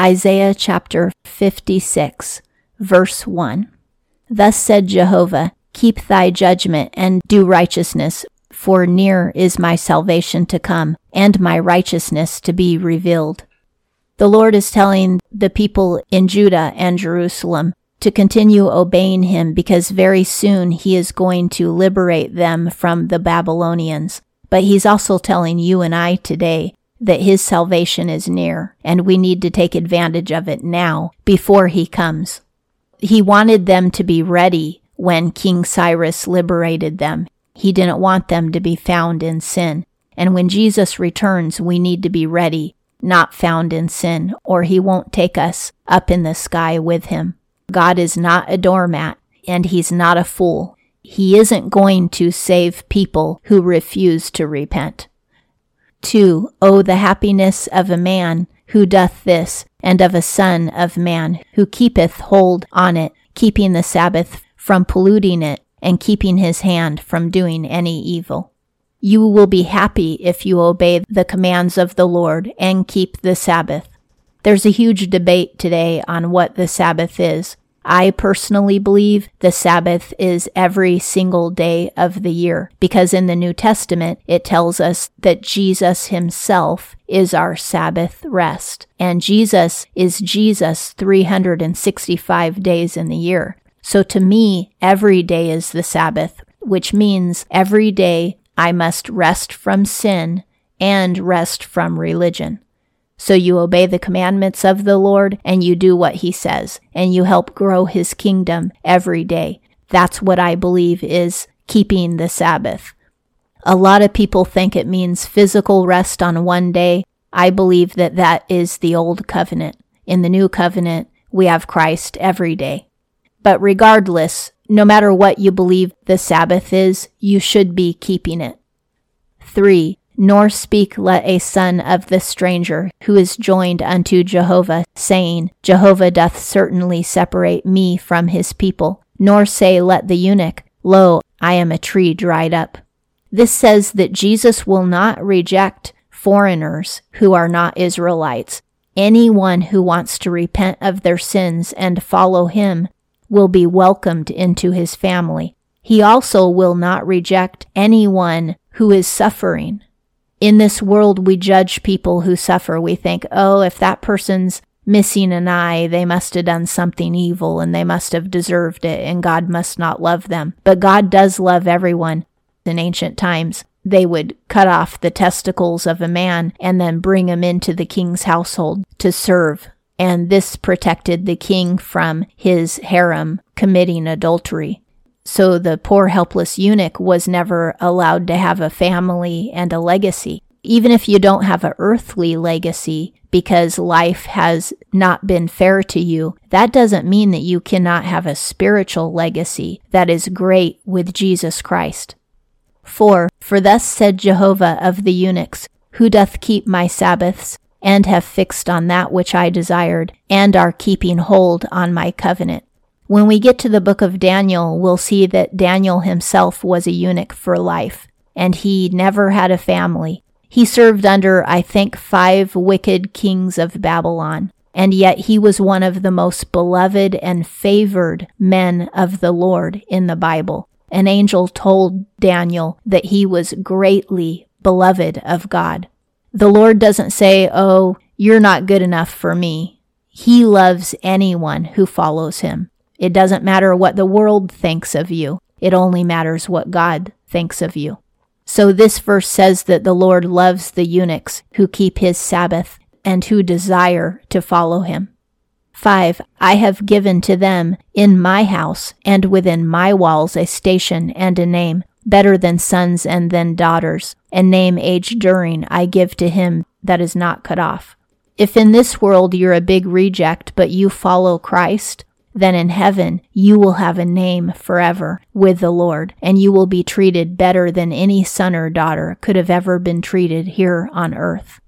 Isaiah chapter 56, verse 1. Thus said Jehovah, Keep thy judgment and do righteousness, for near is my salvation to come, and my righteousness to be revealed. The Lord is telling the people in Judah and Jerusalem to continue obeying him because very soon he is going to liberate them from the Babylonians. But he's also telling you and I today that his salvation is near and we need to take advantage of it now before he comes. He wanted them to be ready when King Cyrus liberated them. He didn't want them to be found in sin. And when Jesus returns, we need to be ready, not found in sin, or he won't take us up in the sky with him. God is not a doormat, and he's not a fool. He isn't going to save people who refuse to repent. 2. Oh, the happiness of a man who doth this, and of a son of man who keepeth hold on it, keeping the Sabbath from polluting it, and keeping his hand from doing any evil. You will be happy if you obey the commands of the Lord and keep the Sabbath. There's a huge debate today on what the Sabbath is. I personally believe the Sabbath is every single day of the year because in the New Testament it tells us that Jesus himself is our Sabbath rest. And Jesus is Jesus 365 days in the year. So to me, every day is the Sabbath, which means every day I must rest from sin and rest from religion. So you obey the commandments of the Lord and you do what he says, and you help grow his kingdom every day. That's what I believe is keeping the Sabbath. A lot of people think it means physical rest on one day. I believe that that is the old covenant. In the new covenant, we have Christ every day. But regardless, no matter what you believe the Sabbath is, you should be keeping it. 3 nor speak let a son of the stranger who is joined unto Jehovah, saying, Jehovah doth certainly separate me from his people. Nor say, Let the eunuch, Lo, I am a tree dried up. This says that Jesus will not reject foreigners who are not Israelites. Anyone who wants to repent of their sins and follow him will be welcomed into his family. He also will not reject anyone who is suffering in this world, we judge people who suffer. We think, oh, if that person's missing an eye, they must have done something evil and they must have deserved it, and God must not love them. But God does love everyone. In ancient times, they would cut off the testicles of a man and then bring him into the king's household to serve. And this protected the king from his harem committing adultery. So the poor, helpless eunuch was never allowed to have a family and a legacy. Even if you don't have an earthly legacy because life has not been fair to you, that doesn't mean that you cannot have a spiritual legacy that is great with Jesus Christ. 4. For thus said Jehovah of the eunuchs, who doth keep my Sabbaths, and have fixed on that which I desired, and are keeping hold on my covenant. When we get to the book of Daniel, we'll see that Daniel himself was a eunuch for life, and he never had a family. He served under, I think, five wicked kings of Babylon, and yet he was one of the most beloved and favored men of the Lord in the Bible. An angel told Daniel that he was greatly beloved of God. The Lord doesn't say, Oh, you're not good enough for me. He loves anyone who follows him. It doesn't matter what the world thinks of you. It only matters what God thinks of you. So this verse says that the Lord loves the eunuchs who keep his Sabbath and who desire to follow him. 5. I have given to them in my house and within my walls a station and a name, better than sons and than daughters, and name age during I give to him that is not cut off. If in this world you're a big reject, but you follow Christ, then in heaven you will have a name forever with the Lord, and you will be treated better than any son or daughter could have ever been treated here on earth.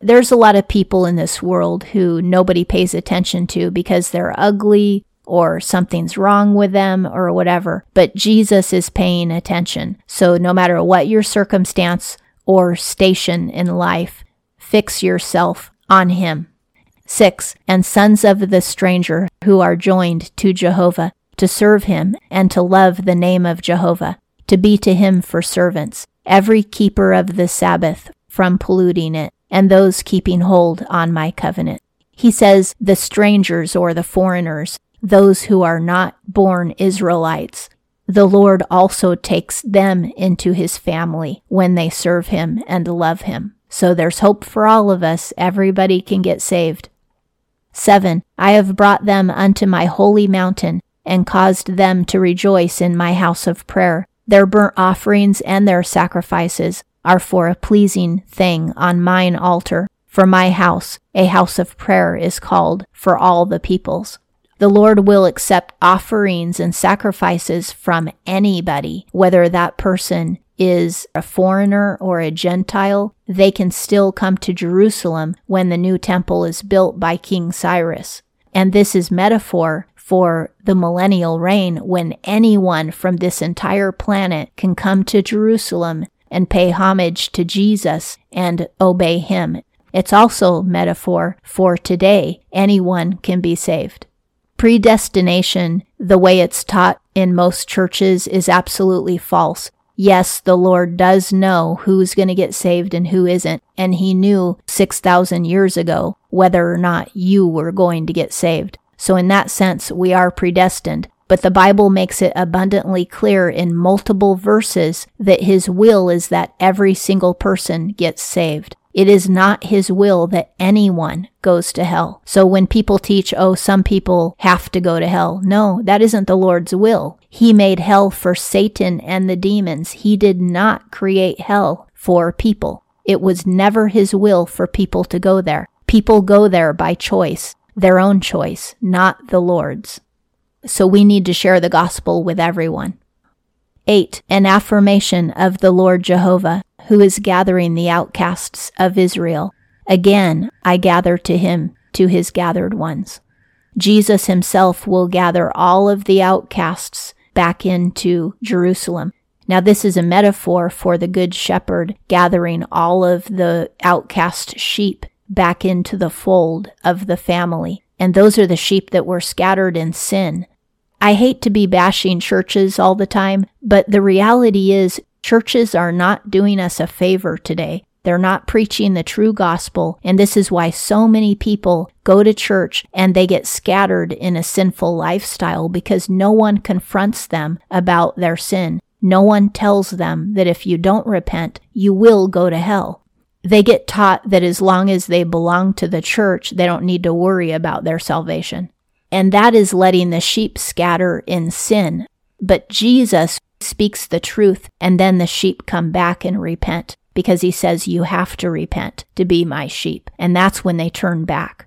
There's a lot of people in this world who nobody pays attention to because they're ugly or something's wrong with them or whatever, but Jesus is paying attention. So no matter what your circumstance or station in life, fix yourself on Him. 6. And sons of the stranger who are joined to Jehovah, to serve him and to love the name of Jehovah, to be to him for servants, every keeper of the Sabbath from polluting it, and those keeping hold on my covenant. He says the strangers or the foreigners, those who are not born Israelites. The Lord also takes them into his family when they serve him and love him. So there's hope for all of us. Everybody can get saved. 7. I have brought them unto my holy mountain and caused them to rejoice in my house of prayer. Their burnt offerings and their sacrifices are for a pleasing thing on mine altar. For my house, a house of prayer is called for all the peoples. The Lord will accept offerings and sacrifices from anybody, whether that person is a foreigner or a Gentile. They can still come to Jerusalem when the new temple is built by King Cyrus. And this is metaphor for the millennial reign when anyone from this entire planet can come to Jerusalem and pay homage to Jesus and obey him. It's also metaphor for today. Anyone can be saved. Predestination, the way it's taught in most churches, is absolutely false. Yes, the Lord does know who's going to get saved and who isn't, and He knew 6,000 years ago whether or not you were going to get saved. So, in that sense, we are predestined. But the Bible makes it abundantly clear in multiple verses that His will is that every single person gets saved. It is not His will that anyone goes to hell. So when people teach, oh, some people have to go to hell, no, that isn't the Lord's will. He made hell for Satan and the demons. He did not create hell for people. It was never His will for people to go there. People go there by choice their own choice, not the Lord's. So we need to share the gospel with everyone. 8. An affirmation of the Lord Jehovah, who is gathering the outcasts of Israel. Again, I gather to him, to his gathered ones. Jesus himself will gather all of the outcasts back into Jerusalem. Now, this is a metaphor for the Good Shepherd gathering all of the outcast sheep back into the fold of the family. And those are the sheep that were scattered in sin. I hate to be bashing churches all the time, but the reality is churches are not doing us a favor today. They're not preaching the true gospel, and this is why so many people go to church and they get scattered in a sinful lifestyle because no one confronts them about their sin. No one tells them that if you don't repent, you will go to hell they get taught that as long as they belong to the church, they don't need to worry about their salvation. And that is letting the sheep scatter in sin. But Jesus speaks the truth, and then the sheep come back and repent because he says, You have to repent to be my sheep. And that's when they turn back.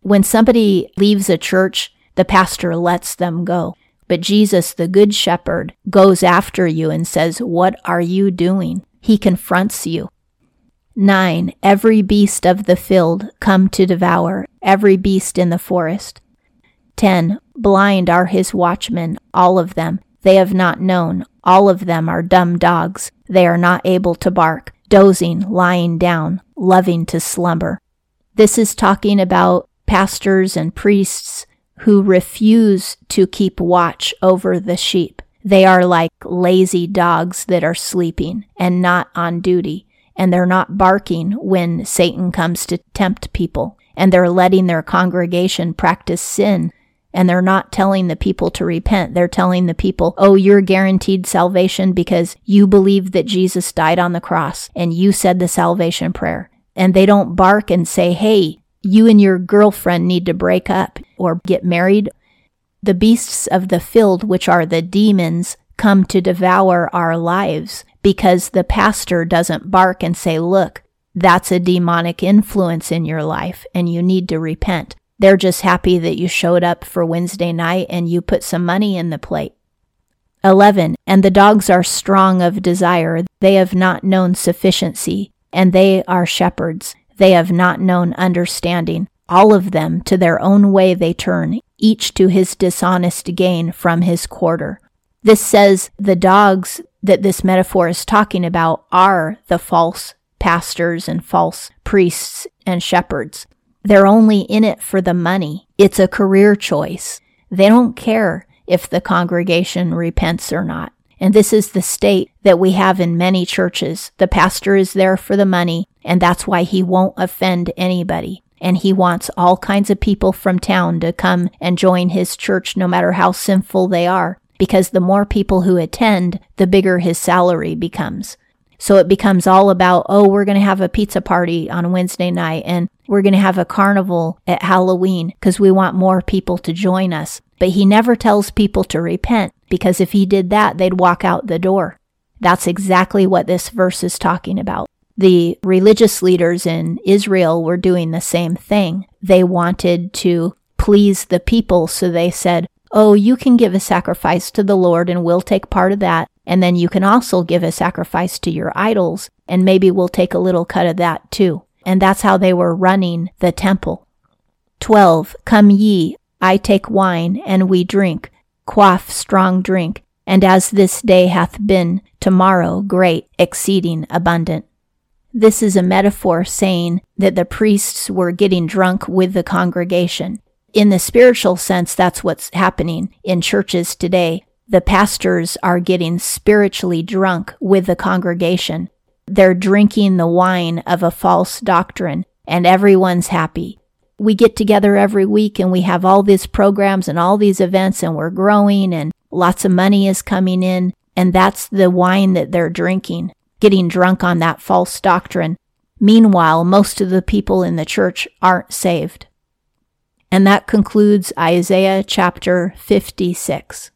When somebody leaves a church, the pastor lets them go. But Jesus, the Good Shepherd, goes after you and says, What are you doing? He confronts you. 9. Every beast of the field come to devour, every beast in the forest. 10. Blind are his watchmen, all of them. They have not known. All of them are dumb dogs. They are not able to bark, dozing, lying down, loving to slumber. This is talking about pastors and priests who refuse to keep watch over the sheep. They are like lazy dogs that are sleeping and not on duty and they're not barking when Satan comes to tempt people, and they're letting their congregation practice sin, and they're not telling the people to repent. They're telling the people, oh, you're guaranteed salvation because you believe that Jesus died on the cross and you said the salvation prayer. And they don't bark and say, hey, you and your girlfriend need to break up or get married. The beasts of the field, which are the demons, come to devour our lives because the pastor doesn't bark and say, look, that's a demonic influence in your life and you need to repent. They're just happy that you showed up for Wednesday night and you put some money in the plate. 11. And the dogs are strong of desire. They have not known sufficiency, and they are shepherds. They have not known understanding. All of them to their own way they turn, each to his dishonest gain from his quarter. This says the dogs that this metaphor is talking about are the false pastors and false priests and shepherds. They're only in it for the money. It's a career choice. They don't care if the congregation repents or not. And this is the state that we have in many churches. The pastor is there for the money, and that's why he won't offend anybody. And he wants all kinds of people from town to come and join his church, no matter how sinful they are, because the more people who attend, the bigger his salary becomes. So it becomes all about, oh, we're going to have a pizza party on Wednesday night and we're going to have a carnival at Halloween because we want more people to join us. But he never tells people to repent because if he did that, they'd walk out the door. That's exactly what this verse is talking about. The religious leaders in Israel were doing the same thing. They wanted to please the people, so they said, Oh, you can give a sacrifice to the Lord and we'll take part of that. And then you can also give a sacrifice to your idols, and maybe we'll take a little cut of that too. And that's how they were running the temple. 12. Come ye, I take wine, and we drink, quaff strong drink, and as this day hath been, tomorrow great, exceeding abundant. This is a metaphor saying that the priests were getting drunk with the congregation. In the spiritual sense, that's what's happening in churches today the pastors are getting spiritually drunk with the congregation. They're drinking the wine of a false doctrine, and everyone's happy. We get together every week and we have all these programs and all these events, and we're growing, and lots of money is coming in. And that's the wine that they're drinking, getting drunk on that false doctrine. Meanwhile, most of the people in the church aren't saved. And that concludes Isaiah chapter 56.